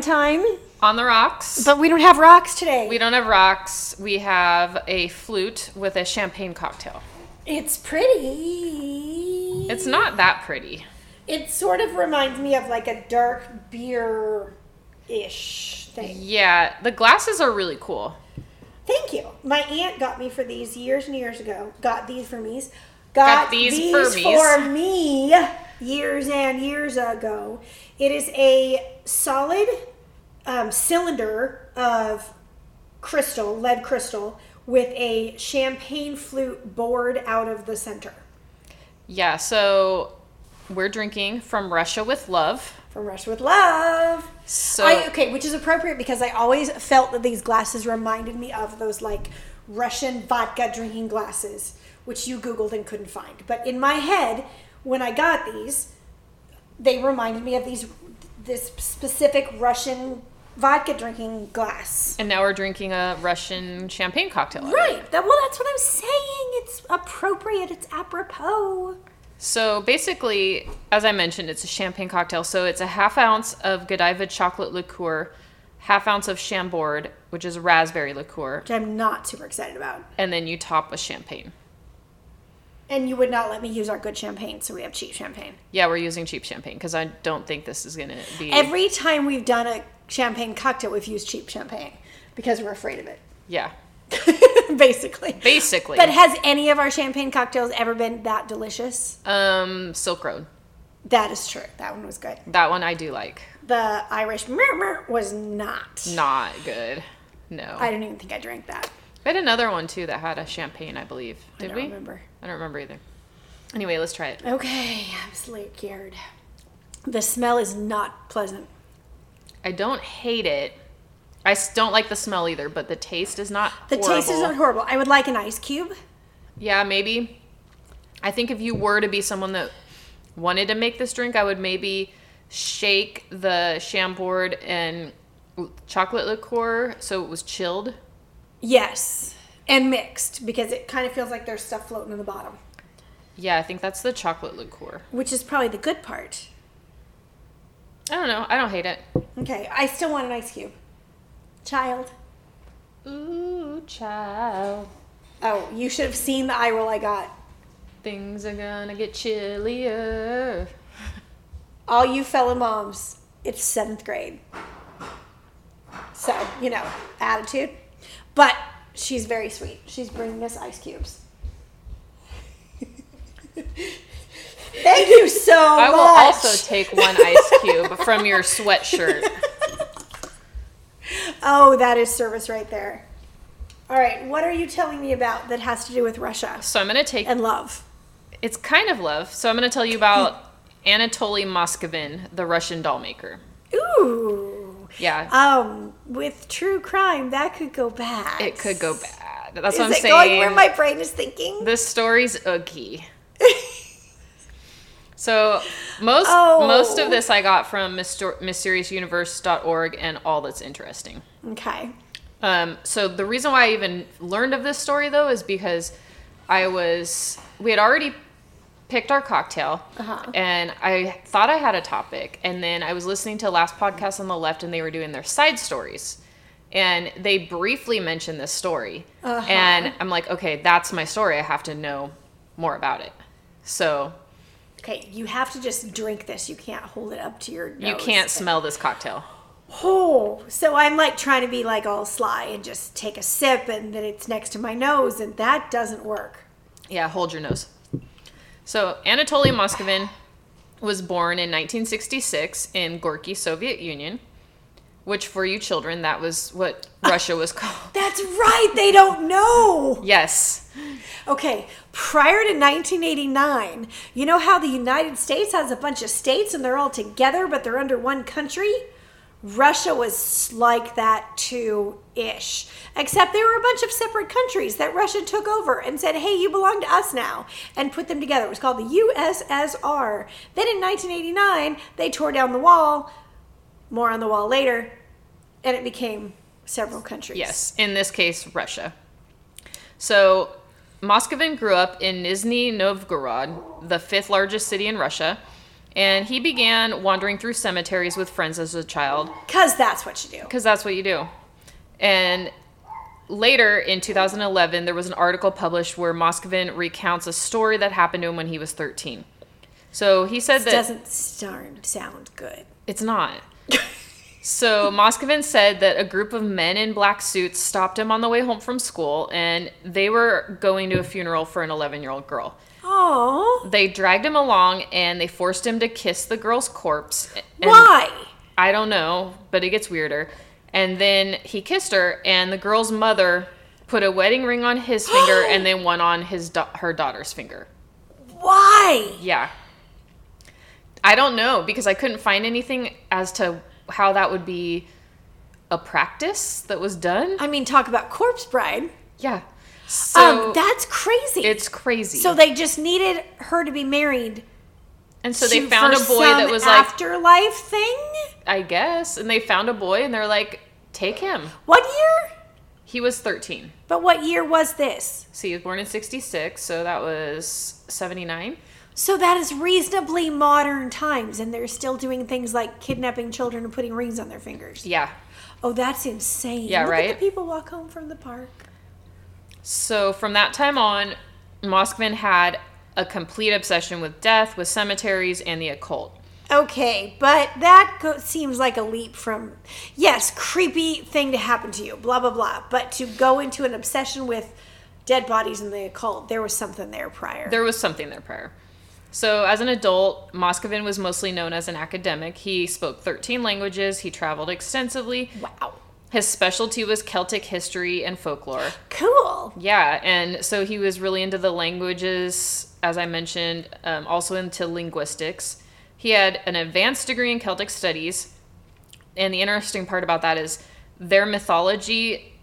Time. on the rocks. But we don't have rocks today. we don't have rocks. We have a flute with a champagne cocktail. it's pretty. It's not that pretty. It sort of reminds me of like a dark beer ish thing. Yeah, the glasses are really cool. Thank you. My aunt got me for these years and years ago. Got these for me. Got Got, these these, for me years and years ago. It is a solid um, cylinder of crystal, lead crystal, with a champagne flute bored out of the center. Yeah, so we're drinking from Russia with love. From Russia with Love. So I, okay, which is appropriate because I always felt that these glasses reminded me of those like Russian vodka drinking glasses, which you Googled and couldn't find. But in my head, when I got these, they reminded me of these this specific Russian vodka drinking glass. and now we're drinking a Russian champagne cocktail. out of it. Right. That, well, that's what I'm saying. It's appropriate. It's apropos. So basically, as I mentioned, it's a champagne cocktail. So it's a half ounce of Godiva chocolate liqueur, half ounce of Chambord, which is raspberry liqueur, Which I'm not super excited about. and then you top with champagne. And you would not let me use our good champagne, so we have cheap champagne. Yeah, we're using cheap champagne because I don't think this is gonna be. Every time we've done a champagne cocktail, we've used cheap champagne because we're afraid of it. yeah, Basically. basically. But has any of our champagne cocktails ever been that delicious? um, Silk Road. That is true. That one was good. That one I do like. The Irish murmur was not. Not good. No. I don't even think I drank that. We had another one too that had a champagne, I believe. I Did don't we? remember. I don't remember either. Anyway, let's try it. Okay, I'm scared. The smell is not pleasant. I don't hate it. I don't like the smell either, but the taste is not. The taste is not horrible. I would like an ice cube. Yeah, maybe. I think if you were to be someone that wanted to make this drink, I would maybe shake the Chambord and chocolate liqueur so it was chilled. Yes. And mixed because it kind of feels like there's stuff floating in the bottom, Yeah, I think that's the chocolate liqueur. which is probably the good part. I don't know. I don't hate it. Okay, I still want an ice cube. Child. Ooh, child. Oh, you should have seen the eye roll I got. Things are gonna get chillier. All you fellow moms, it's seventh grade. So, you know, attitude. But she's very sweet. She's bringing us ice cubes. Thank you so I much. I will also take one ice cube from your sweatshirt. Oh, that is service right there. All right, what are you telling me about that has to do with Russia So I'm gonna take and love? It's kind of love. So I'm going to tell you about Anatoly Moskvin, the Russian doll maker. Ooh. Yeah, Um, with true crime, that could go bad. it could go bad. That's Is what I'm it saying. going where my brain is thinking? this story's ooky. So most Oh. most of this I got from Myster- mysteriousuniverse.org and all that's interesting. okay. Um, so the reason why I even learned of this story though is because I was we had already picked our cocktail Uh-huh. and I thought I had a topic and then I was listening to last podcast on the left and they were doing their side stories and they briefly mentioned this story Uh-huh. and I'm like okay that's my story I have to know more about it so Okay, you have to just drink this. You can't hold it up to your nose. you can't smell this cocktail Oh, so I'm like trying to be like all sly and just take a sip and then it's next to my nose and that doesn't work. Yeah, hold your nose. So Anatoly Moskvin was born in 1966 in Gorky, Soviet Union, which for you children, that was what ah, Russia was called. That's right, they don't know. Yes. Okay, prior to 1989, you know how the United States has a bunch of states and they're all together but they're under one country? Russia was like that too ish. Except they were a bunch of separate countries that Russia took over and said, hey, you belong to us now, and put them together. It was called the USSR. Then in 1989, they tore down the wall, more on the wall later, and it became several countries. Yes. In this case, Russia. So Moskvin grew up in Nizhny Novgorod, the fifth largest city in Russia. And he began wandering through cemeteries with friends as a child Because that's what you do. because that's what you do. And later in 2011, there was an article published where Moscovin recounts a story that happened to him when he was 13. So he said that Doesn't start, sound good. it's not. So Moscovin said that a group of men in black suits stopped him on the way home from school, and they were going to a funeral for an 11 year old girl. Oh, They dragged him along and they forced him to kiss the girl's corpse. And why? I don't know, but it gets weirder. And then he kissed her, and the girl's mother put a wedding ring on his finger and then one on his da- her daughter's finger. Why? Yeah. I don't know because I couldn't find anything as to how that would be a practice that was done. I mean, talk about corpse bride. Yeah. So um, that's crazy. it's crazy. so they just needed her to be married. and so they found a boy that was like, afterlife thing. I guess, and they found a boy and they're like, take him. What year? He was 13. But what year was this? So he was born in 66, so that was 79. So that is reasonably modern times, and they're still doing things like kidnapping children and putting rings on their fingers. Yeah. Oh, that's insane. Yeah, Look right? At the people walk home from the park. So from that time on, Moskvin had a complete obsession with death, with cemeteries, and the occult. Okay, but that go- seems like a leap from yes, creepy thing to happen to you, blah blah blah. But to go into an obsession with dead bodies and the occult, there was something there prior. There was something there prior. So, as an adult, Moscovin was mostly known as an academic. He spoke 13 languages, he traveled extensively. wow, His specialty was Celtic history and folklore. cool. Yeah, and so he was really into the languages, as I mentioned, um, also into linguistics. He had an advanced degree in Celtic studies. And the interesting part about that is their mythology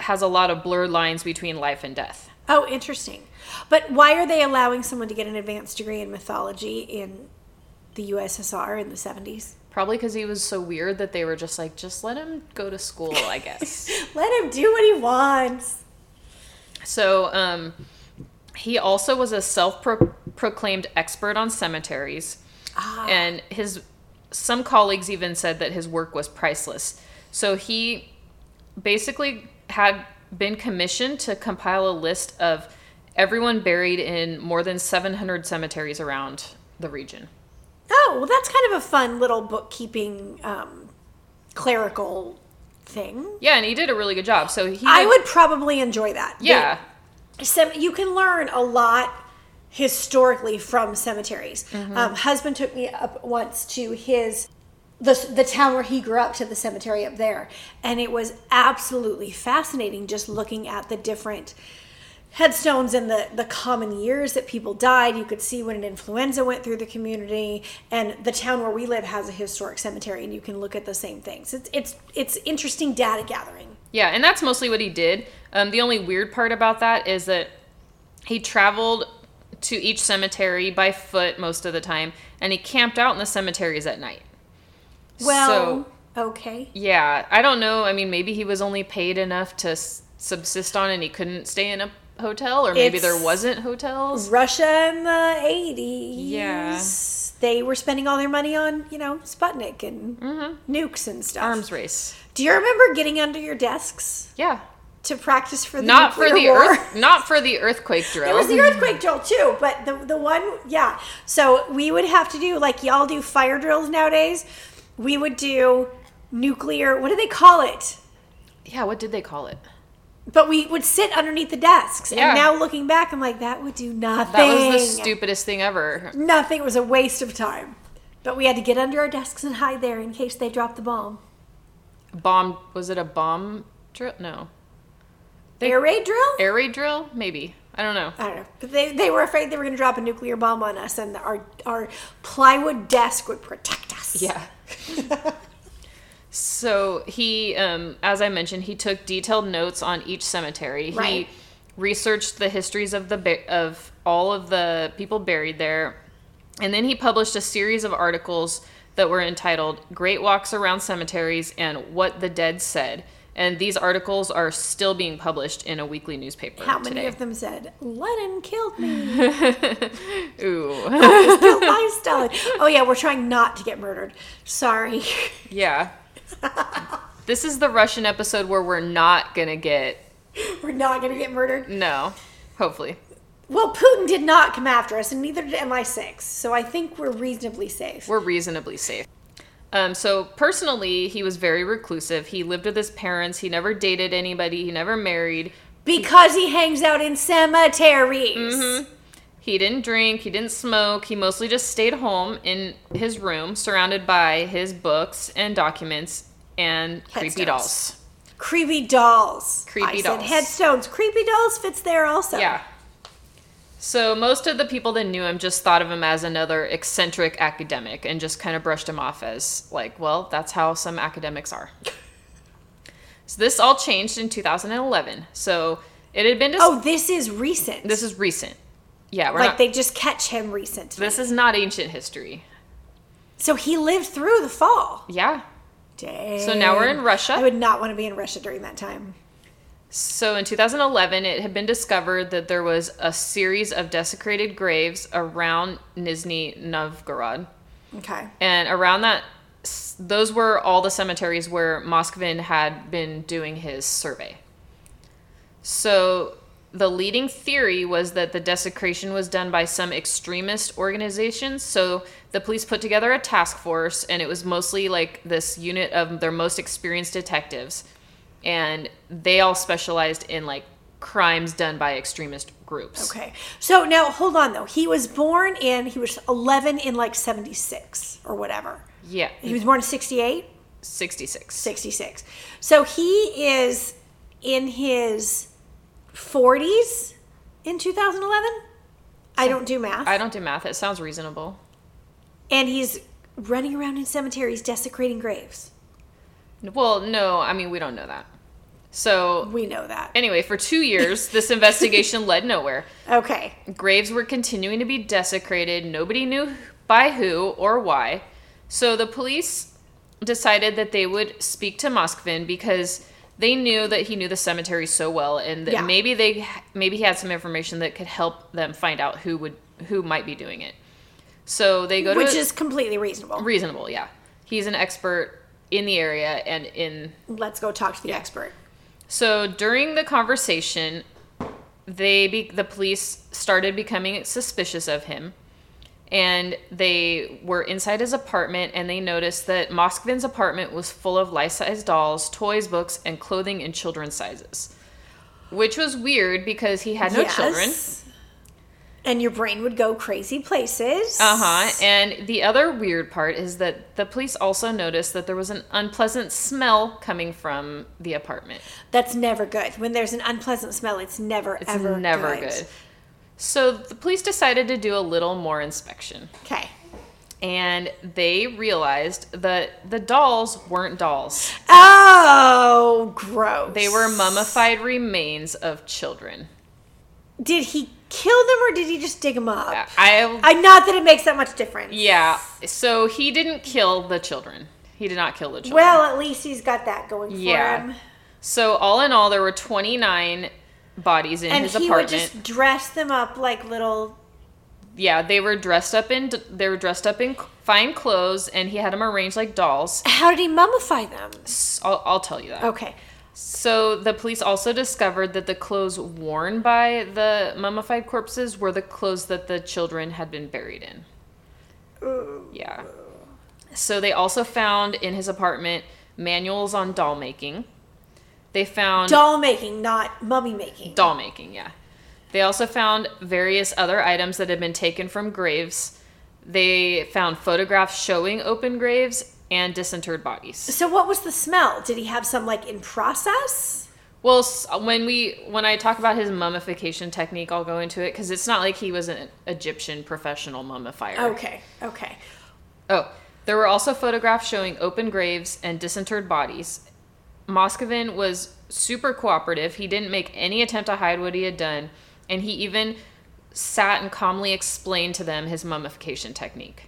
has a lot of blurred lines between life and death. Oh, interesting. But why are they allowing someone to get an advanced degree in mythology in the USSR in the seventies? Probably because he was so weird that they were just like, just let him go to school, I guess. Let him do what he wants. so, um, he also was a self proclaimed expert on cemeteries. Ah. And his some colleagues even said that his work was priceless. So he basically had been commissioned to compile a list of everyone buried in more than 700 cemeteries around the region. Oh, well, that's kind of a fun little bookkeeping um, clerical thing. Yeah, and he did a really good job. So he I would probably enjoy that. Yeah. You can learn a lot historically from cemeteries. Mm-hmm. Um, husband took me up once to his the the town where he grew up to the cemetery up there, and it was absolutely fascinating just looking at the different headstones and the the common years that people died. You could see when an influenza went through the community, and the town where we live has a historic cemetery, and you can look at the same things. It's it's it's interesting data gathering. Yeah, and that's mostly what he did. Um, the only weird part about that is that he traveled to each cemetery by foot most of the time, and he camped out in the cemeteries at night. Well, so, okay. yeah, I don't know. I mean, maybe he was only paid enough to s- subsist on, and he couldn't stay in a hotel, or maybe there wasn't hotels. Russia in the 80s. Yeah. They were spending all their money on, you know, Sputnik and nukes and stuff. Mm-hmm. Arms race. Do you remember getting under your desks Yeah, to practice for the not for the war? earth, not for the earthquake drill. There was the earthquake drill too, but the the one, yeah. So we would have to do like y'all do fire drills nowadays. We would do nuclear. What do they call it? yeah, what did they call it? But we would sit underneath the desks. Yeah. And now looking back, I'm like, that would do nothing. That was the stupidest thing ever. Nothing. It was a waste of time. But we had to get under our desks and hide there in case they dropped the bomb. Bomb was it a bomb drill? No. They- Air raid drill? Air raid drill? Maybe. I don't know. I don't know. But they, they were afraid they were going to drop a nuclear bomb on us, and our our plywood desk would protect us. Yeah. so he, um, as I mentioned, he took detailed notes on each cemetery. Right. He researched the histories of the of all of the people buried there, and then he published a series of articles that were entitled "Great Walks Around Cemeteries" and "What the Dead Said." And these articles are still being published in a weekly newspaper How many today. of them said, Lenin killed me? Ooh. killed by Stalin. Oh, yeah, we're trying not to get murdered. Sorry. yeah. This is the Russian episode where we're not going to get We're not going to get murdered. no. Hopefully. Well, Putin did not come after us, and neither did MI6. So I think we're reasonably safe. We're reasonably safe. Um, so personally, he was very reclusive. He lived with his parents. He never dated anybody. He never married. Because he hangs out in cemeteries. Mm-hmm. He didn't drink. He didn't smoke. He mostly just stayed home in his room, surrounded by his books and documents and creepy dolls. Creepy dolls. Creepy I dolls. Said headstones. Creepy dolls fits there also. Yeah. So most of the people that knew him just thought of him as another eccentric academic and just kind of brushed him off as like, well, that's how some academics are. so this all changed in 2011. So it had been dis- Oh, this is recent. this is recent. Yeah, like not they just catch him recently. This is not ancient history. So he lived through the fall. Yeah. Dang. So now we're in Russia. I would not want to be in Russia during that time. So in 2011, it had been discovered that there was a series of desecrated graves around Nizhny Novgorod. Okay. And around that, those were all the cemeteries where Moskvin had been doing his survey. So the leading theory was that the desecration was done by some extremist organizations. So the police put together a task force, and it was mostly like this unit of their most experienced detectives. And they all specialized in like crimes done by extremist groups. Okay. So now hold on though. He was born in he was 11 in like 76 or whatever. Yeah, He was born in 68, 66. 66. So he is in his 40s in 2011. I don't do math. I don't do math. It sounds reasonable. and he's running around in cemeteries desecrating graves. Well, no, I mean, we don't know that. So, We know that. anyway, for two years, this investigation led nowhere. Okay. Graves were continuing to be desecrated. Nobody knew by who or why. So, the police decided that they would speak to Moskvin because they knew that he knew the cemetery so well and that Yeah. maybe they maybe he had some information that could help them find out who would who might be doing it. So they go to Which a- is completely reasonable. reasonable, yeah. He's an expert in the area and in Let's go talk to the expert. So during the conversation, they be, the police started becoming suspicious of him, and they were inside his apartment and they noticed that Moskvin's apartment was full of life-size dolls, toys, books, and clothing in children's sizes, which was weird because he had no Yes. children. And your brain would go crazy places. Uh huh. And the other weird part is that the police also noticed that there was an unpleasant smell coming from the apartment. That's never good. When there's an unpleasant smell, it's never It's ever never good. So the police decided to do a little more inspection. Okay. And they realized that the dolls weren't dolls. Oh, gross. They were mummified remains of children. Did he kill them or did he just dig them up? Uh, I, I not that it makes that much difference. yeah. So he didn't kill the children. He did not kill the children. Well, at least he's got that going for Yeah. him. so all in all, there were 29 bodies in And his he would just dress them up like little. Yeah, they were dressed up in they were dressed up in fine clothes, and he had them arranged like dolls. How did he mummify them? I'll, I'll tell you that. Okay. So the police also discovered that the clothes worn by the mummified corpses were the clothes that the children had been buried in. Yeah. So they also found in his apartment manuals on doll making. They found Doll making, not mummy making. doll making, yeah. They also found various other items that had been taken from graves. They found photographs showing open graves and disinterred bodies. So what was the smell? Did he have some like in process? Well, when we when I talk about his mummification technique, I'll go into it because it's not like he was an Egyptian professional mummifier. Okay. Okay. Oh, there were also photographs showing open graves and disinterred bodies. Moscovin was super cooperative. He didn't make any attempt to hide what he had done, and he even sat and calmly explained to them his mummification technique.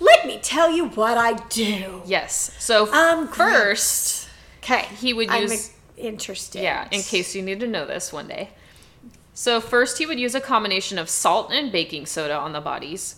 Let me tell you what I do. Yes. So Um, first, Okay. He would I'm use- interested. Yeah, in case you need to know this one day. So, first, he would use a combination of salt and baking soda on the bodies.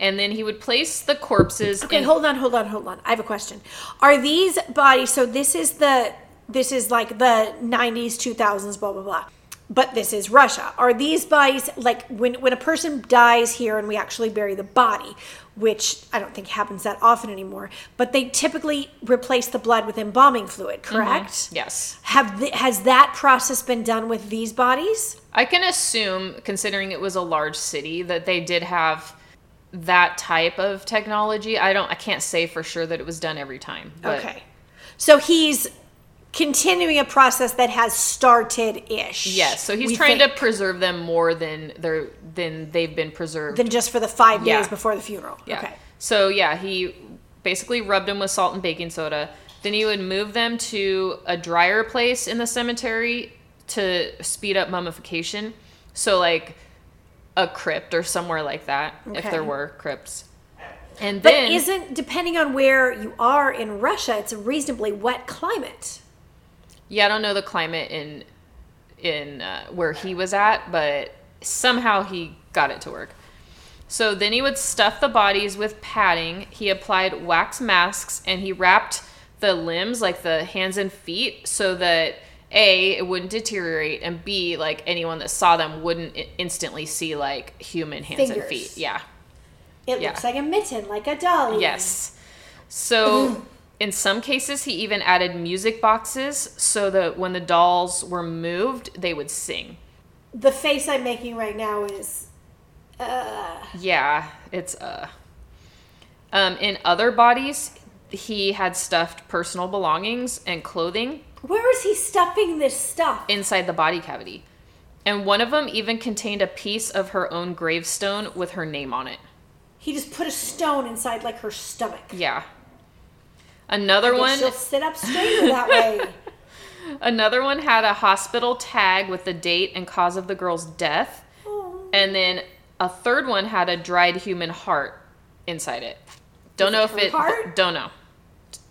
And then he would place the corpses Okay, in. hold on, hold on, hold on. I have a question. Are these bodies? So this is the this is like the '90s, 2000s, blah blah blah. But this is Russia. Are these bodies like when when a person dies here and we actually bury the body, which I don't think happens that often anymore. But they typically replace the blood with embalming fluid, mm-hmm. correct? yes. Have th- has that process been done with these bodies? I can assume, considering it was a large city, that they did have that type of technology. I don't, I can't say for sure that it was done every time. Okay. So he's continuing a process that has started ish. Yes, so he's trying to preserve them more than they're than they've been preserved. than just for the five Yeah. days before the funeral. Yeah. Okay. So yeah, he basically rubbed them with salt and baking soda. Then he would move them to a drier place in the cemetery to speed up mummification. So like a crypt or somewhere like that, if there were crypts. And But then isn't depending on where you are in Russia, it's a reasonably wet climate. yeah, I don't know the climate in in uh, where he was at, but somehow he got it to work. So then he would stuff the bodies with padding. He applied wax masks and he wrapped the limbs, like the hands and feet, so that A, it wouldn't deteriorate, and B, like anyone that saw them wouldn't instantly see like human hands and feet. Yeah. It Yeah. looks like a mitten, like a dolly. Yes. So in some cases, he even added music boxes so that when the dolls were moved, they would sing. The face I'm making right now is uh Yeah, it's uh um in other bodies, he had stuffed personal belongings and clothing where is he stuffing this stuff? inside the body cavity. And one of them even contained a piece of her own gravestone with her name on it. He just put a stone inside like her stomach. Yeah. Another one she'll sit up straighter that way. another one had a hospital tag with the date and cause of the girl's death. Oh. And then a third one had a dried human heart inside it. Don't know it if it heart? don't know.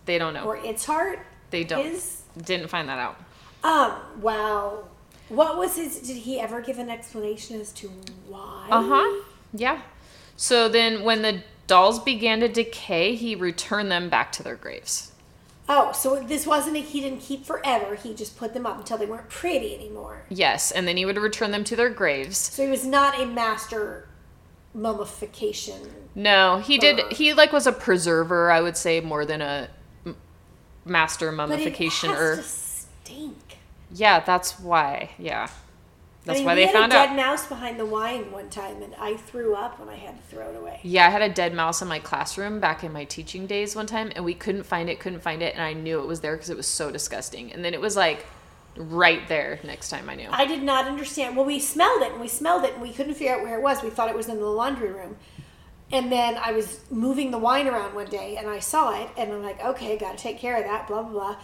They don't know. Or its heart. They don't. His Didn't find that out. um wow. What was his did he ever give an explanation as to why? Uh huh. Yeah. So then, when the dolls began to decay, he returned them back to their graves. Oh, so this wasn't a he didn't keep forever. He just put them up until they weren't pretty anymore. Yes, and then he would return them to their graves. So he was not a master mummification. No, he did. He like was a preserver, I would say, more than a master But it mummification. has Or to stink. yeah, that's why. Yeah, that's I mean, why they had found a dead out. mouse behind the wine one time, and I threw up when I had to throw it away. Yeah, I had a dead mouse in my classroom back in my teaching days one time, and we couldn't find it, couldn't find it, and I knew it was there because it was so disgusting. And then it was like right there next time I knew. I did not understand. Well, we smelled it and we smelled it and we couldn't figure out where it was. We thought it was in the laundry room. And then I was moving the wine around one day and I saw it and I'm like, okay, got to take care of that, blah, blah, blah.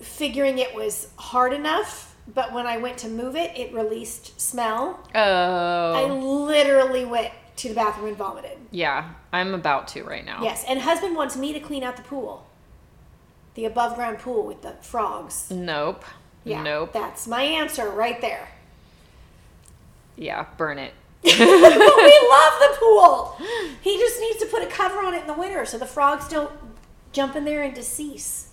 Figuring it was hard enough, but when I went to move it, it released smell. Oh. I literally went to the bathroom and vomited. yeah, I'm about to right now. Yes, and husband wants me to clean out the pool. The above ground pool with the frogs. Nope. Yeah. Nope. That's my answer right there. Yeah, burn it. But we love the pool. He just needs to put a cover on it in the winter so the frogs don't jump in there and decease.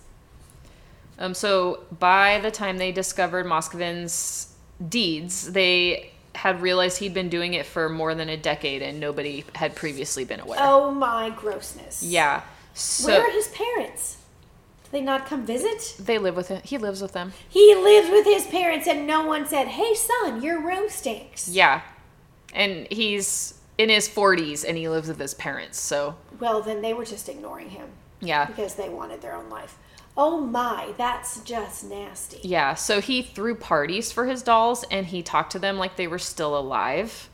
Um, so by the time they discovered Moscovin's deeds, they had realized he'd been doing it for more than a decade and nobody had previously been aware. Oh my grossness. Yeah. So Where are his parents? Did they not come visit? they live with him. He lives with them. He lives with his parents and no one said, hey son, your room stinks. Yeah. And he's in his 40s and he lives with his parents. So, Well, then they were just ignoring him yeah. because they wanted their own life. Oh my, that's just nasty. Yeah. So he threw parties for his dolls and he talked to them like they were still alive.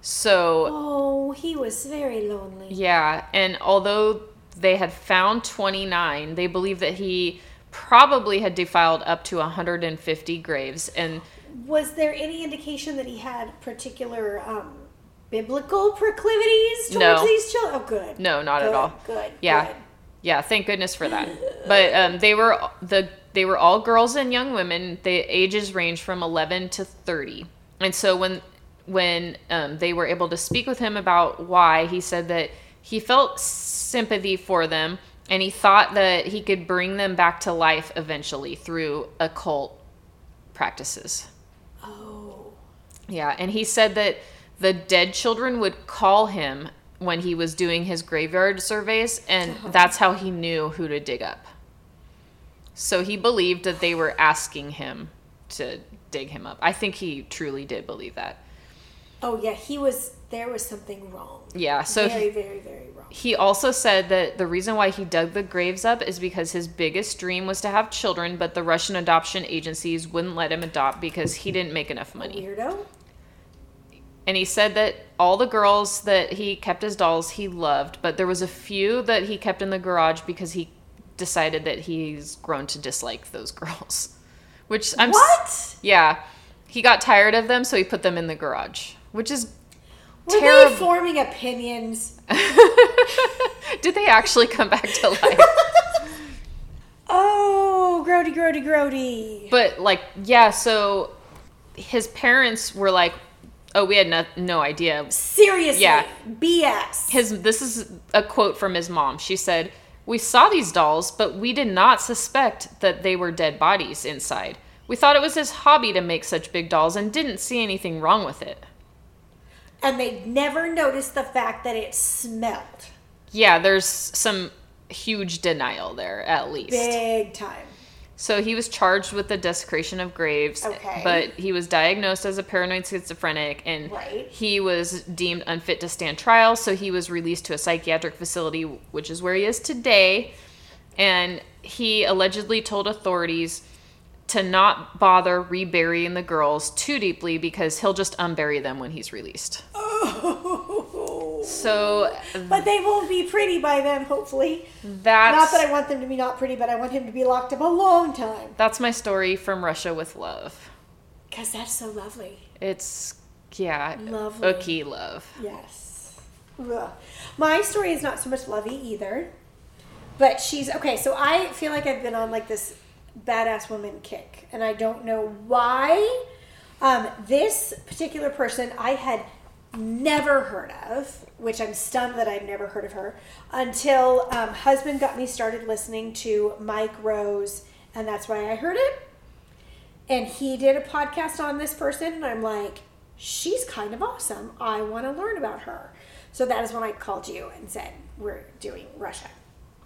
So, Oh, he was very lonely. Yeah, and although they had found 29, they believe that he probably had defiled up to 150 graves. And Was there any indication that he had particular um, biblical proclivities towards No. these children? Oh, good. no, not Good, at all. Good. Yeah. good. Yeah, thank goodness for that. But um, they were the they were all girls and young women. The ages range from 11 to 30. And so when when um, they were able to speak with him about why, he said that he felt sympathy for them and he thought that he could bring them back to life eventually through occult practices. Yeah, and he said that the dead children would call him when he was doing his graveyard surveys, and uh-huh. that's how he knew who to dig up. So he believed that they were asking him to dig him up. I think he truly did believe that. Oh yeah, he was. There was something wrong. Yeah, so very, he, very, very wrong. he also said that the reason why he dug the graves up is because his biggest dream was to have children, but the Russian adoption agencies wouldn't let him adopt because he didn't make enough money. Weirdo. And he said that all the girls that he kept as dolls he loved but there was a few that he kept in the garage because he decided that he's grown to dislike those girls which i'm s- What? yeah he got tired of them so he put them in the garage which is Were terrible they forming opinions? did they actually come back to life Oh, grody, grody, grody. but like yeah so his parents were like oh we had no, no idea Seriously. Yeah. BS. his this is a quote from his mom. She said, "We saw these dolls, but we did not suspect that they were dead bodies inside. We thought it was his hobby to make such big dolls and didn't see anything wrong with it." and they never noticed the fact that it smelled. Yeah, there's some huge denial there at least. Big time. So he was charged with the desecration of graves, Okay. but he was diagnosed as a paranoid schizophrenic and Right. he was deemed unfit to stand trial, so he was released to a psychiatric facility, which is where he is today. And he allegedly told authorities to not bother reburying the girls too deeply because he'll just unbury them when he's released. Oh. So But they won't be pretty by then, hopefully. that's Not that I want them to be not pretty, but I want him to be locked up a long time. that's my story from Russia with love. Because that's so lovely. It's yeah, Lovely. Ookie love. Yes. Ugh. My story is not so much lovey either. But she's okay, so I feel like I've been on like this badass woman kick, and I don't know why. Um, this particular person I had never heard of, which I'm stunned that I've never heard of her, until um, husband got me started listening to Mike Rowe's, and that's why I heard it. And he did a podcast on this person, and I'm like, she's kind of awesome. I want to learn about her. So that is when I called you and said, we're doing Russia.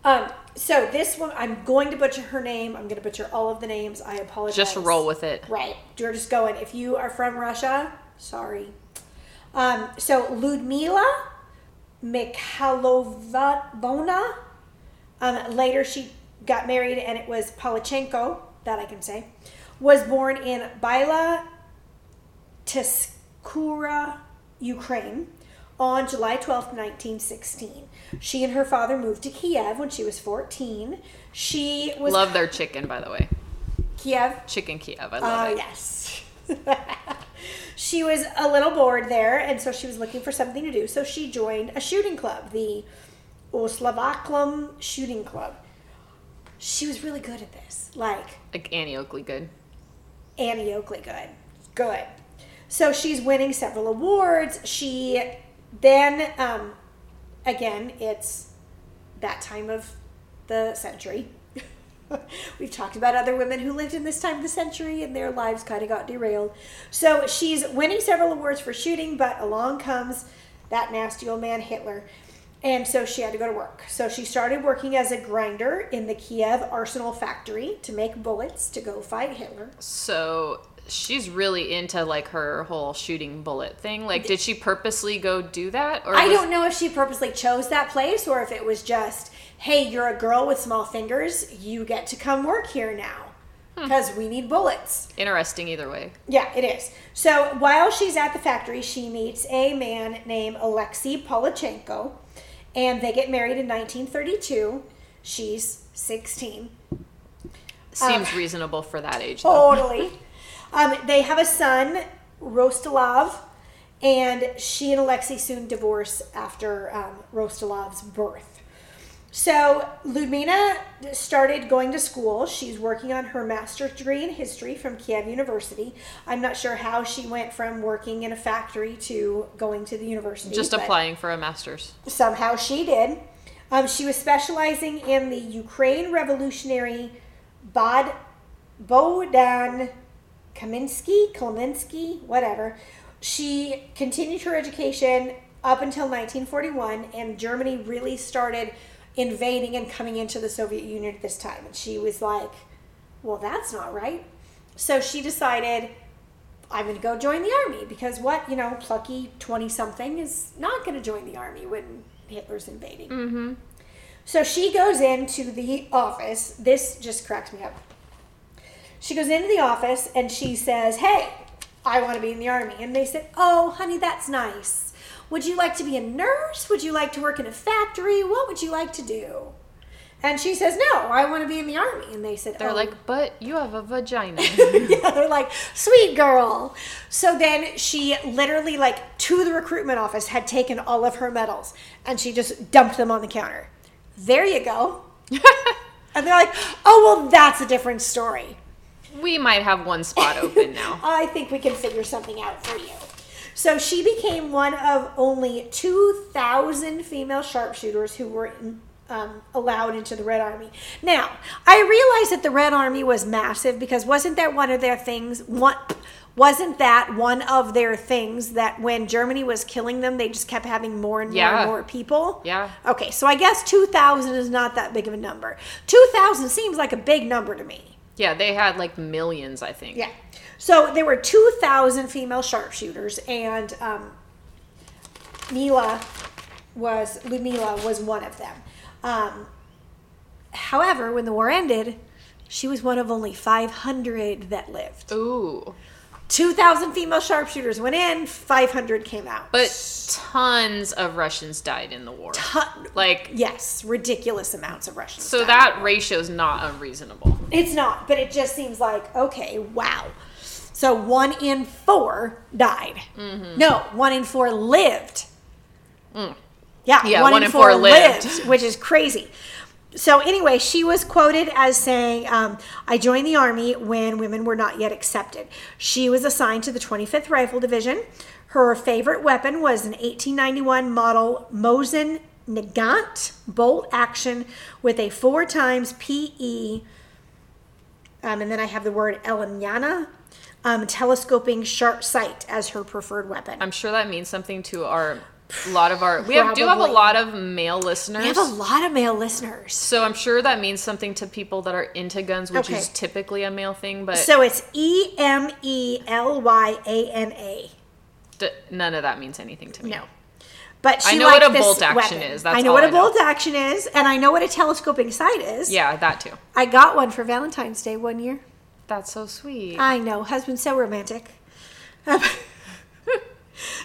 Um, so this one, I'm going to butcher her name. I'm going to butcher all of the names. I apologize. Just roll with it. Right. You're just going. If you are from Russia, sorry. Um, so Ludmila Mikhailovna. Um, later, she got married, and it was Palachenko. That I can say. Was born in Byla Tiskura, Ukraine, on July 12th, 1916. She and her father moved to Kiev when she was 14. She was Love their chicken, by the way. Kiev. Chicken Kiev. I love it. yes. she was a little bored there, and so she was looking for something to do. So she joined a shooting club, the Oslavaklam Shooting Club. She was really good at this. Like, Like Annie Oakley, good. Annie Oakley good. Good. So she's winning several awards. She then, um, again, it's that time of the century. We've talked about other women who lived in this time of the century and their lives kind of got derailed. So she's winning several awards for shooting, but along comes that nasty old man Hitler. And so she had to go to work. So she started working as a grinder in the Kiev arsenal factory to make bullets to go fight Hitler. So she's really into like her whole shooting bullet thing. Like, did she purposely go do that? Or I was- don't know if she purposely chose that place or if it was just, hey, you're a girl with small fingers, you get to come work here now because we need bullets. Interesting either way. Yeah, it is. So while she's at the factory, she meets a man named Alexei Polachenko, and they get married in 1932. She's 16. Seems reasonable for that age. Though. Totally. um, they have a son, Rostilov, and she and Alexei soon divorce after um, Rostilov's birth. So Ludmila started going to school. She's working on her master's degree in history from Kiev University. I'm not sure how she went from working in a factory to going to the university. Just applying for a master's. Somehow she did. Um, she was specializing in the Ukraine Revolutionary Bod Bohdan Kaminsky, Kaminsky, whatever. She continued her education up until 1941, and Germany really started invading and coming into the Soviet Union at this time. And she was like, well, that's not right. So she decided, I'm going to go join the army because what, you know, plucky 20 something is not going to join the army when Hitler's invading. Mm-hmm. So she goes into the office. This just cracks me up. She goes into the office and she says, Hey, I want to be in the army. And they said, Oh, honey, that's nice. Would you like to be a nurse? Would you like to work in a factory? What would you like to do? And she says, No, I want to be in the army. And they said, They're "Oh." like, but you have a vagina. yeah, they're like, sweet girl. So then she literally, like, to the recruitment office, had taken all of her medals and she just dumped them on the counter. There you go. and they're like, oh, well, that's a different story. we might have one spot open now. I think we can figure something out for you. So she became one of only 2,000 female sharpshooters who were um, allowed into the Red Army. Now, I realize that the Red Army was massive because wasn't that one of their things? One, wasn't that one of their things that when Germany was killing them, they just kept having more and more Yeah. and more people? Yeah. Okay, so I guess 2,000 is not that big of a number. 2,000 seems like a big number to me. Yeah, they had like millions, I think. Yeah. So there were 2,000 female sharpshooters, and um, Mila was, Ludmila was one of them. Um, however, when the war ended, she was one of only 500 that lived. Ooh. 2,000 female sharpshooters went in, 500 came out. But tons of Russians died in the war. Ton- Like, yes, ridiculous amounts of Russians. so that is not unreasonable. It's not, but it just seems like okay, wow. So one in four died. Mm-hmm. No, one in four lived. Yeah, Mm. Yeah, one in four lived. which is crazy. So anyway, she was quoted as saying, um, "I joined the army when women were not yet accepted." She was assigned to the 25th Rifle Division. Her favorite weapon was an 1891 model Mosin Nagant bolt action with a four times PE um, and then I have the word Eleniana, um, telescoping sharp sight as her preferred weapon. I'm sure that means something to our a lot of our we have, do have a lot of male listeners. we have a lot of male listeners. so I'm sure that means something to people that are into guns, which Okay. is typically a male thing, but So it's E M E L Y A N A. d- none of that means anything to me. No. But I know what a bolt action weapon. is. That's I know what I a know. bolt action is, and I know what a telescoping sight is. Yeah, that too. I got one for Valentine's Day one year. That's so sweet. I know, husband's so romantic.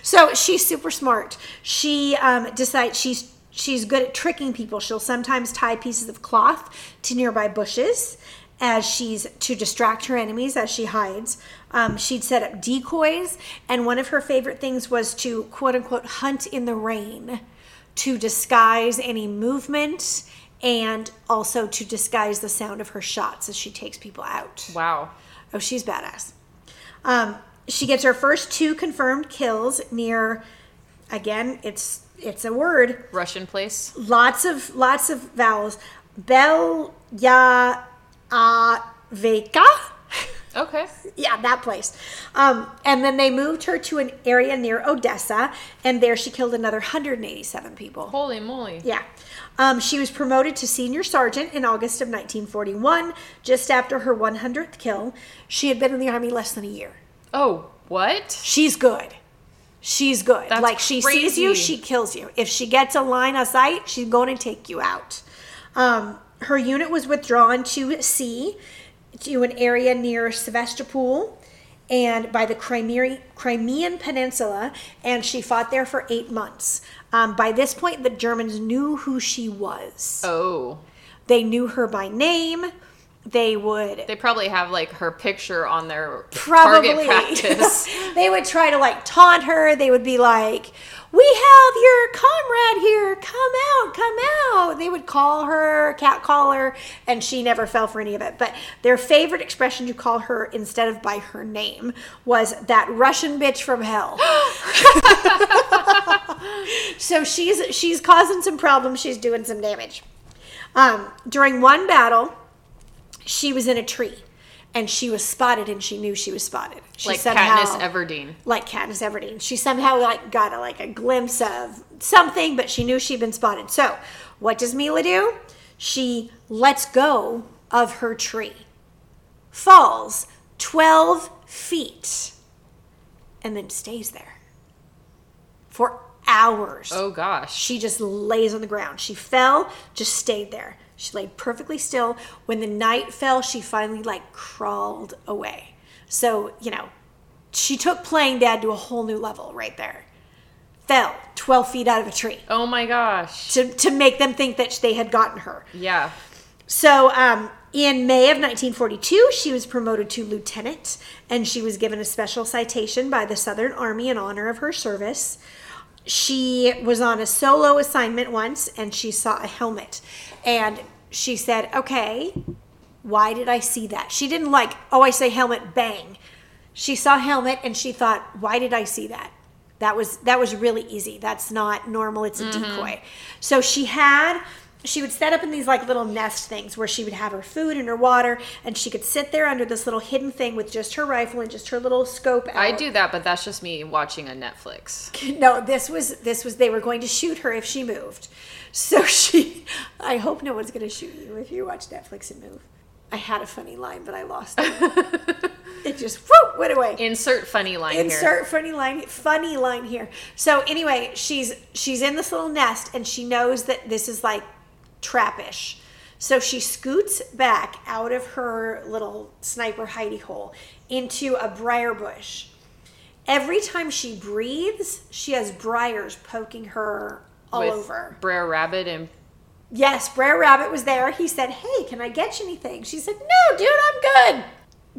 so she's super smart. She um, decides she's she's good at tricking people. She'll sometimes tie pieces of cloth to nearby bushes as she's to distract her enemies as she hides. Um, she'd set up decoys, and one of her favorite things was to quote unquote hunt in the rain to disguise any movement and also to disguise the sound of her shots as she takes people out. wow. Oh, she's badass. Um, she gets her first two confirmed kills near. Again, it's it's a word. Russian place. Lots of lots of vowels. Bel ya a veka. Okay. Yeah, that place. Um, and then they moved her to an area near Odessa, and there she killed another 187 people. Holy moly. Yeah. Um, she was promoted to senior sergeant in August of 1941, just after her 100th kill. She had been in the army less than a year. Oh, what? She's good. She's good. That's like she sees you, she kills you. If she gets a line of sight, she's going to take you out. Um, her unit was withdrawn to sea to an area near Sevastopol and by the Crimea, Crimean Peninsula, and she fought there for eight months. Um, by this point, the Germans knew who she was. Oh. They knew her by name. They would They probably have like her picture on their probably target practice. they would try to like taunt her they would be like We have your comrade here. Come out, come out. They would call her, cat caller, and she never fell for any of it. But their favorite expression to call her instead of by her name was that Russian bitch from hell. so she's she's causing some problems. She's doing some damage. Um, during one battle, she was in a tree and she was spotted and she knew she was spotted. She like Katniss Everdeen. Like Katniss Everdeen. She somehow like got a, like a glimpse of something, but she knew she'd been spotted. So what does Mila do? She lets go of her tree, falls 12 feet, and then stays there for hours. Oh gosh. She just lays on the ground. She fell, just stayed there. She lay perfectly still. When the night fell, she finally like crawled away. So, you know, she took playing dad to a whole new level right there. Fell 12 feet out of a tree Oh my gosh. to, to make them think that they had gotten her. Yeah. So, um, in May of 1942, she was promoted to lieutenant and she was given a special citation by the Southern Army in honor of her service. She was on a solo assignment once and she saw a helmet. And she said, Okay, why did I see that? She didn't like, oh, I say helmet, bang. She saw helmet and she thought, why did I see that? That was that was really easy. That's not normal. It's a mm-hmm. decoy. So she had she would set up in these like little nest things where she would have her food and her water and she could sit there under this little hidden thing with just her rifle and just her little scope out. I do that, but that's just me watching a Netflix. No, this was this was they were going to shoot her if she moved. So she I hope no one's going to shoot you if you watch Netflix and move. I had a funny line but I lost it. it just whoop, went away. Insert funny line here. Insert funny line funny line here. So anyway, she's she's in this little nest and she knows that this is like trappish. So she scoots back out of her little sniper hidey hole into a briar bush. Every time she breathes, she has briars poking her all over. Brer Rabbit and Yes, Brer Rabbit was there. He said, Hey, can I get you anything? She said, No, dude, I'm good.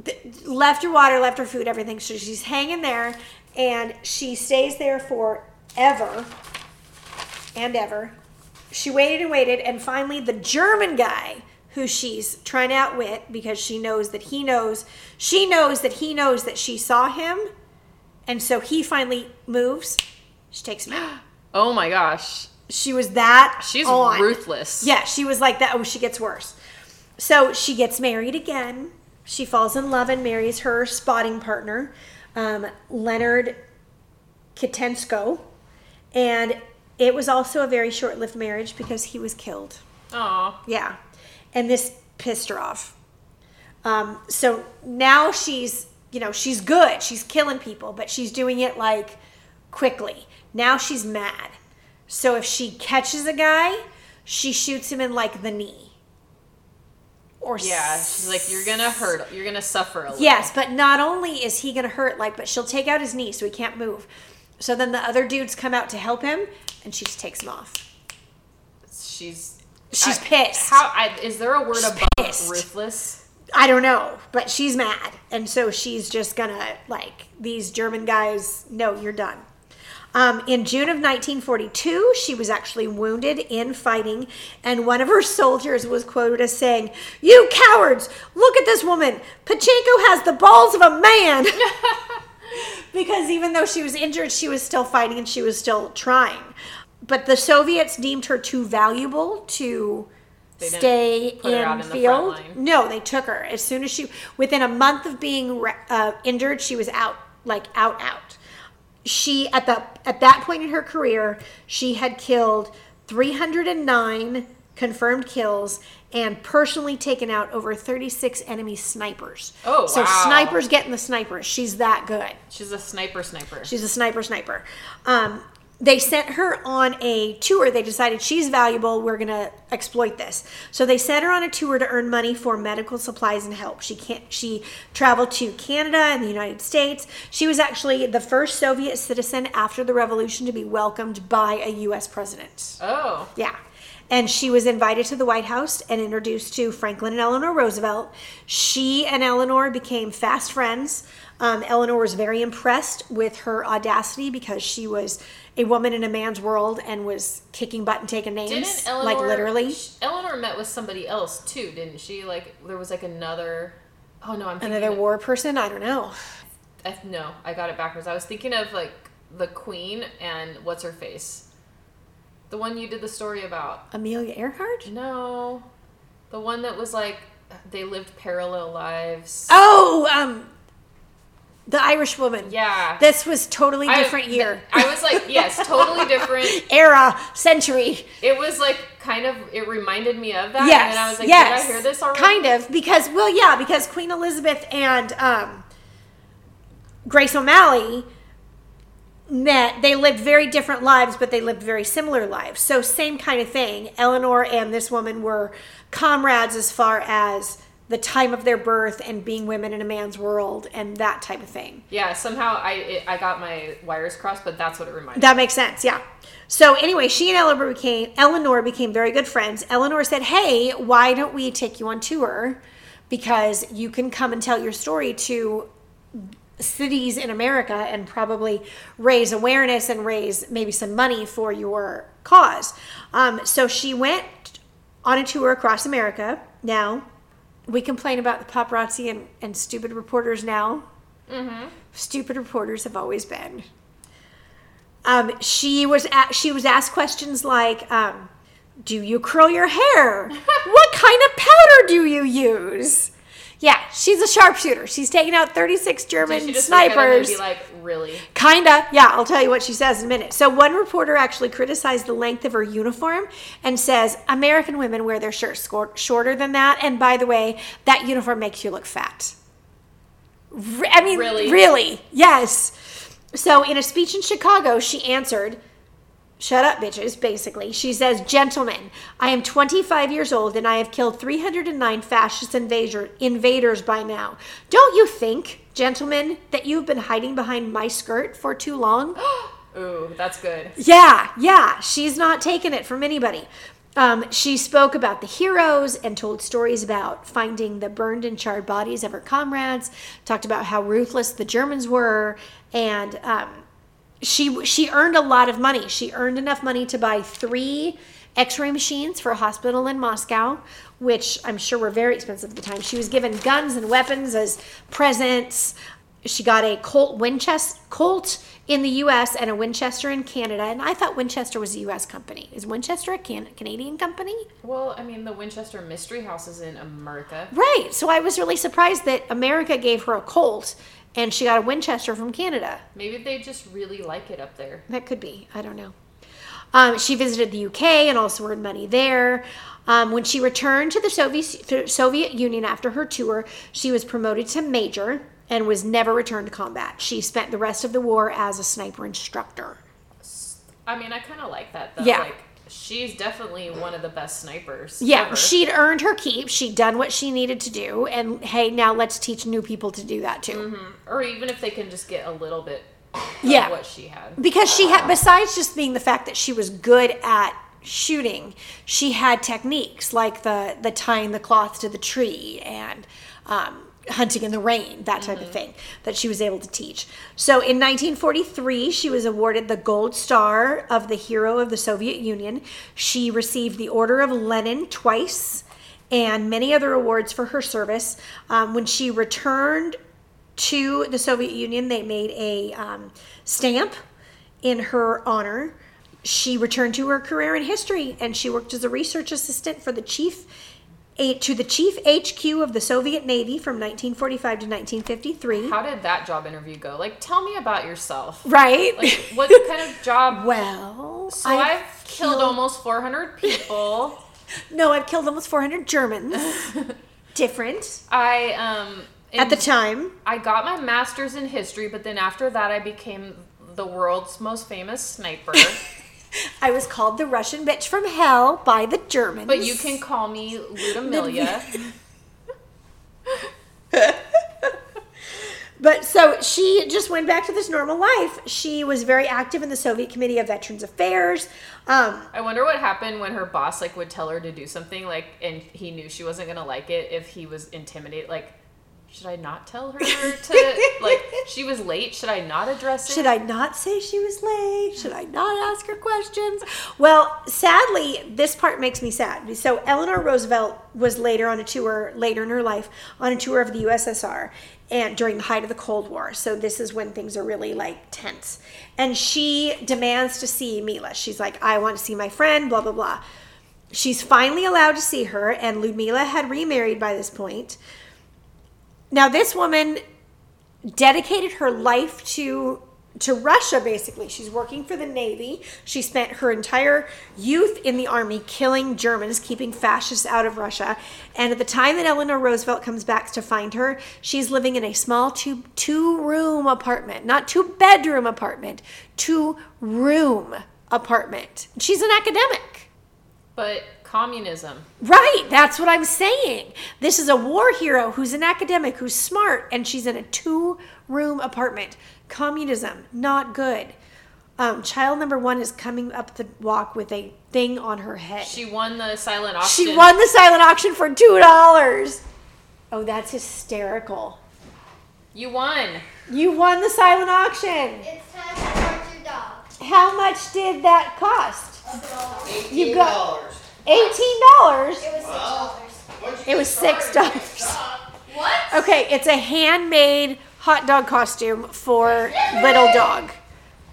Th- left her water, left her food, everything. So she's hanging there and she stays there forever and ever. She waited and waited, and finally, the German guy who she's trying to outwit because she knows that he knows, she knows that he knows that she saw him, and so he finally moves. She takes him out. oh my gosh, She was that she's on. ruthless. Yeah, she was like that. Oh, she gets worse. So she gets married again. She falls in love and marries her spotting partner, um, Leonard Kitensko. And it was also a very short lived marriage because he was killed. Oh. Yeah. And this pissed her off. Um, so now she's, you know, she's good. She's killing people, but she's doing it like quickly. Now she's mad. So if she catches a guy, she shoots him in like the knee. Or Yeah, she's like, you're gonna hurt, you're gonna suffer a little. Yes, but not only is he to hurt, like, but she'll take out his knee so he can't move. So then the other dudes come out to help him, and she just takes him off. She's She's I- pissed. How I, is there a word She's above pissed. ruthless? I don't know, but she's mad, and so she's just gonna like these German guys. No, you're done. Um, in June of 1942, she was actually wounded in fighting, and one of her soldiers was quoted as saying, "You cowards! Look at this woman. Pavlichenko has the balls of a man." because even though she was injured, she was still fighting and she was still trying. But the Soviets deemed her too valuable to stay in out in the field. No, they took her as soon as she within a month of being re- uh, injured, she was out, like out, out. She at the at that point in her career, she had killed 309 confirmed kills and personally taken out over 36 enemy snipers. Oh, so wow. snipers getting the snipers. She's that good. She's a sniper sniper. She's a sniper sniper. Um, they sent her on a tour. They decided she's valuable. We're going to exploit this. So they sent her on a tour to earn money for medical supplies and help. She can't. She traveled to Canada and the United States. She was actually the first Soviet citizen after the revolution to be welcomed by a U.S. president. oh, Yeah. and she was invited to the White House and introduced to Franklin and Eleanor Roosevelt. She and Eleanor became fast friends. Um, Eleanor was very impressed with her audacity because she was a woman in a man's world and was kicking butt and taking names, Didn't Eleanor like literally. sh- Eleanor met with somebody else too, didn't she? Like there was like another. Oh no, I'm thinking Another of- war person? I don't know. I, no, I got it backwards. I was thinking of like the Queen and what's her face, the one you did the story about. Amelia Earhart? No, the one that was like they lived parallel lives. Oh, um, the Irish woman. Yeah, This was totally I- different year. I was like, yes, totally different. Era, century. It was like kind of. It reminded me of that. Yes. And then I was like, yes. did I hear this already? Kind of because well, yeah, because Queen Elizabeth and um, Grace O'Malley met. They lived very different lives, but they lived very similar lives. So same kind of thing. Eleanor and this woman were comrades as far as the time of their birth and being women in a man's world and that type of thing. Yeah. Somehow I it, I got my wires crossed, but that's what it reminded. Me. That makes sense, yeah. So anyway, she and Eleanor became Eleanor became very good friends. Eleanor said, "Hey, why don't we take you on tour? Because you can come and tell your story to cities in America and probably raise awareness and raise maybe some money for your cause." Um, so she went on a tour across America. Now, we complain about the paparazzi and, and stupid reporters now. Stupid reporters have always been um, she was a she was asked questions like, um, "Do you curl your hair? what kind of powder do you use?" Yeah, she's a sharpshooter. She's taking out thirty six German Did she just look at and snipers. be like, really? Kinda, yeah. I'll tell you what she says in a minute. So one reporter actually criticized the length of her uniform and says American women wear their shirts scor- shorter than that. And by the way, that uniform makes you look fat. I mean, Really? really, yes. So in a speech in Chicago, she answered, Shut up, bitches, basically. She says, Gentlemen, I am 25 years old and I have killed 309 fascist invader, invaders by now. Don't you think, gentlemen, that you've been hiding behind my skirt for too long? Ooh, that's good. Yeah, yeah. She's not taking it from anybody. Um, she spoke about the heroes and told stories about finding the burned and charred bodies of her comrades. Talked about how ruthless the Germans were, and um, she she earned a lot of money. She earned enough money to buy three X-ray machines for a hospital in Moscow, which I'm sure were very expensive at the time. She was given guns and weapons as presents. She got a Colt Winchester Colt in the U.S. and a Winchester in Canada. And I thought Winchester was a U.S. company. Is Winchester a can- Canadian company? Well, I mean, the Winchester Mystery House is in America. Right. So I was really surprised that America gave her a Colt and she got a Winchester from Canada. Maybe they just really like it up there. That could be. I don't know. Um, she visited the UK and also earned money there. Um, when she returned to the Soviet, Soviet Union after her tour, she was promoted to major and was never returned to combat. She spent the rest of the war as a sniper instructor. I mean, I kind of like that though. Yeah. Like, she's definitely one of the best snipers. Yeah, ever. she'd earned her keep. She'd done what she needed to do. And hey, now let's teach new people to do that too. or even if they can just get a little bit of Yeah. what she had. because she had besides just being the fact that she was good at shooting she had techniques like the the tying the cloth to the tree and um, hunting in the rain that type of thing that she was able to teach so in 1943 she was awarded the gold star of the hero of the soviet union she received the order of lenin twice and many other awards for her service um, when she returned to the Soviet Union. They made a um, stamp in her honor. She returned to her career in history, and she worked as a research assistant for the chief a, to the chief HQ of the Soviet Navy from 1945 to 1953. How did that job interview go? Like, tell me about yourself. right. Like, what kind of job? well, So I've, killed, almost 400 people. no, I've killed almost 400 Germans. Different I um at the time. I got my master's in history, but then after that, I became the world's most famous sniper. I was called the Russian bitch from hell by the Germans. but you can call me Ludamilia. But So she just went back to this normal life. She was very active in the Soviet Committee of Veterans Affairs. Um, I wonder what happened when her boss like would tell her to do something like, and he knew she wasn't gonna like it if he was intimidated. Like, should I not tell her to like? She was late. Should I not address it? Should I not say she was late? Should I not ask her questions? Well, sadly, this part makes me sad. So Eleanor Roosevelt was later on a tour, later in her life, on a tour of the USSR and during the height of the Cold War. So this is when things are really like tense. And she demands to see Mila. She's like, I want to see my friend, blah, blah, blah. She's finally allowed to see her, and Ludmila had remarried by this point. Now, this woman dedicated her life to to Russia basically. She's working for the Navy. She spent her entire youth in the army killing Germans, keeping fascists out of Russia. And at the time that Eleanor Roosevelt comes back to find her, she's living in a small two two room apartment, not two bedroom apartment, two room apartment. She's an academic. But communism. Right, that's what I'm saying. This is a war hero who's an academic, who's smart, and she's in a two room apartment. Communism, not good. Um, child number one is coming up the walk with a thing on her head. She won the silent auction. She won the silent auction for two dollars. Oh, that's hysterical. You won. You won the silent auction. It's time to start your dog. How much did that cost? You Eighteen got- dollars. Eighteen dollars. It was six Wow. dollars. It was six dollars. What? Okay, it's a handmade hot dog costume for little dog.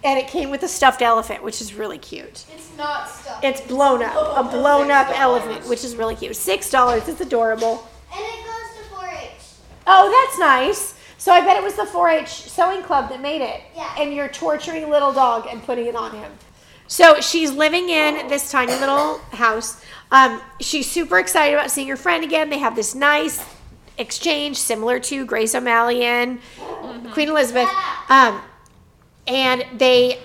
And it came with a stuffed elephant, which is really cute. It's not stuff. It's blown up, a blown up elephant, which is really cute. Six dollars, it's adorable. and it goes to 4-H. Oh, that's nice. So I bet it was the 4-H sewing club that made it. Yeah. And you're torturing little dog and putting it on him. So she's living in this tiny little house. Um, she's super excited about seeing her friend again. They have this nice exchange similar to Grace O'Malley and Queen Elizabeth. Um, and they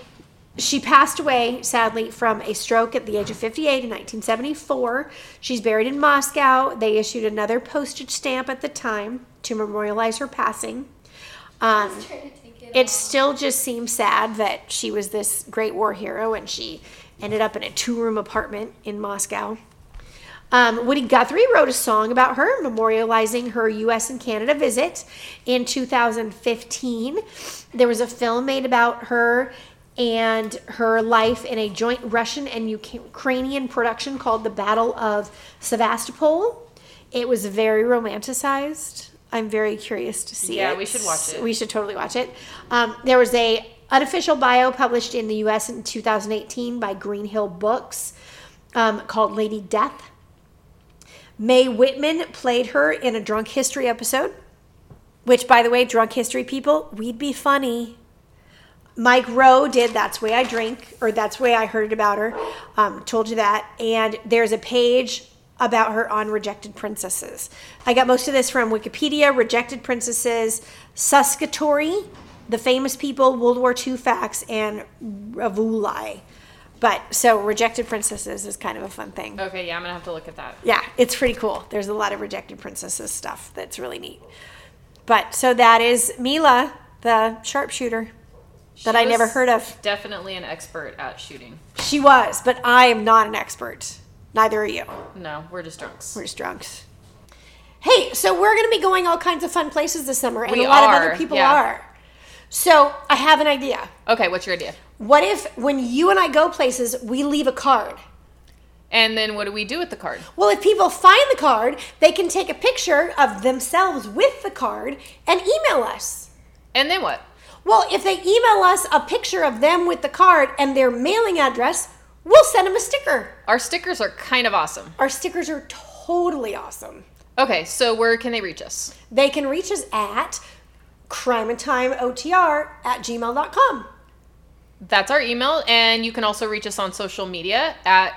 she passed away sadly from a stroke at the age of 58 in 1974 she's buried in moscow they issued another postage stamp at the time to memorialize her passing um, Trying to take it still just seems sad that she was this great war hero and she ended up in a two room apartment in Moscow. Um, Woody Guthrie wrote a song about her, memorializing her US and Canada visit in 2015. There was a film made about her and her life in a joint Russian and Ukrainian production called The Battle of Sevastopol. It was very romanticized. I'm very curious to see Yeah, it. we should watch it. We should totally watch it. Um, there was a unofficial bio published in the U.S. in 2018 by Greenhill Books um, called Lady Death. Mae Whitman played her in a Drunk History episode, which, by the way, Drunk History people, we'd be funny. Mike Rowe did That's Way I Drink, or That's Way I Heard About Her. Um, told you that. And there's a page about her on Rejected Princesses. I got most of this from Wikipedia, Rejected Princesses, Saskatory, The Famous People, World War II Facts, and Ravulai. But so Rejected Princesses is kind of a fun thing. Okay, yeah, I'm gonna have to look at that. Yeah, it's pretty cool. There's a lot of Rejected Princesses stuff that's really neat. But so that is Mila, the sharpshooter that She I never heard of. Definitely an expert at shooting. She was, but I am not an expert. Neither are you. No, we're just drunks. We're just drunks. Hey, so we're going to be going all kinds of fun places this summer, and We a lot of other people yeah. are. So I have an idea. Okay, what's your idea? What if when you and I go places, we leave a card? And then what do we do with the card? Well, if people find the card, they can take a picture of themselves with the card and email us. And then what? Well, if they email us a picture of them with the card and their mailing address, we'll send them a sticker. Our stickers are kind of awesome. Our stickers are totally awesome. Okay, so where can they reach us? They can reach us at crimeandtimeotr at gmail.com. That's our email, and you can also reach us on social media at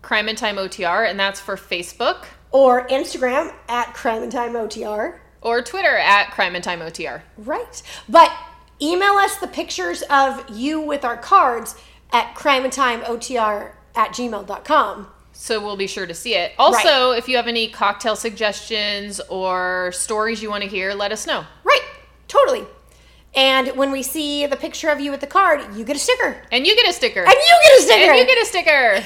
Crime and Time OTR, and that's for Facebook Or Instagram at crimeandtimeotr. or Twitter at Crime and Time OTR. Right. But email us the pictures of you with our cards at crimeandtimeotr at gmail.com. So we'll be sure to see it. Also, if you have any cocktail suggestions or stories you want to hear, let us know. Right. Totally. And when we see the picture of you with the card, you get a sticker. And you get a sticker. And you get a sticker. And you get a sticker.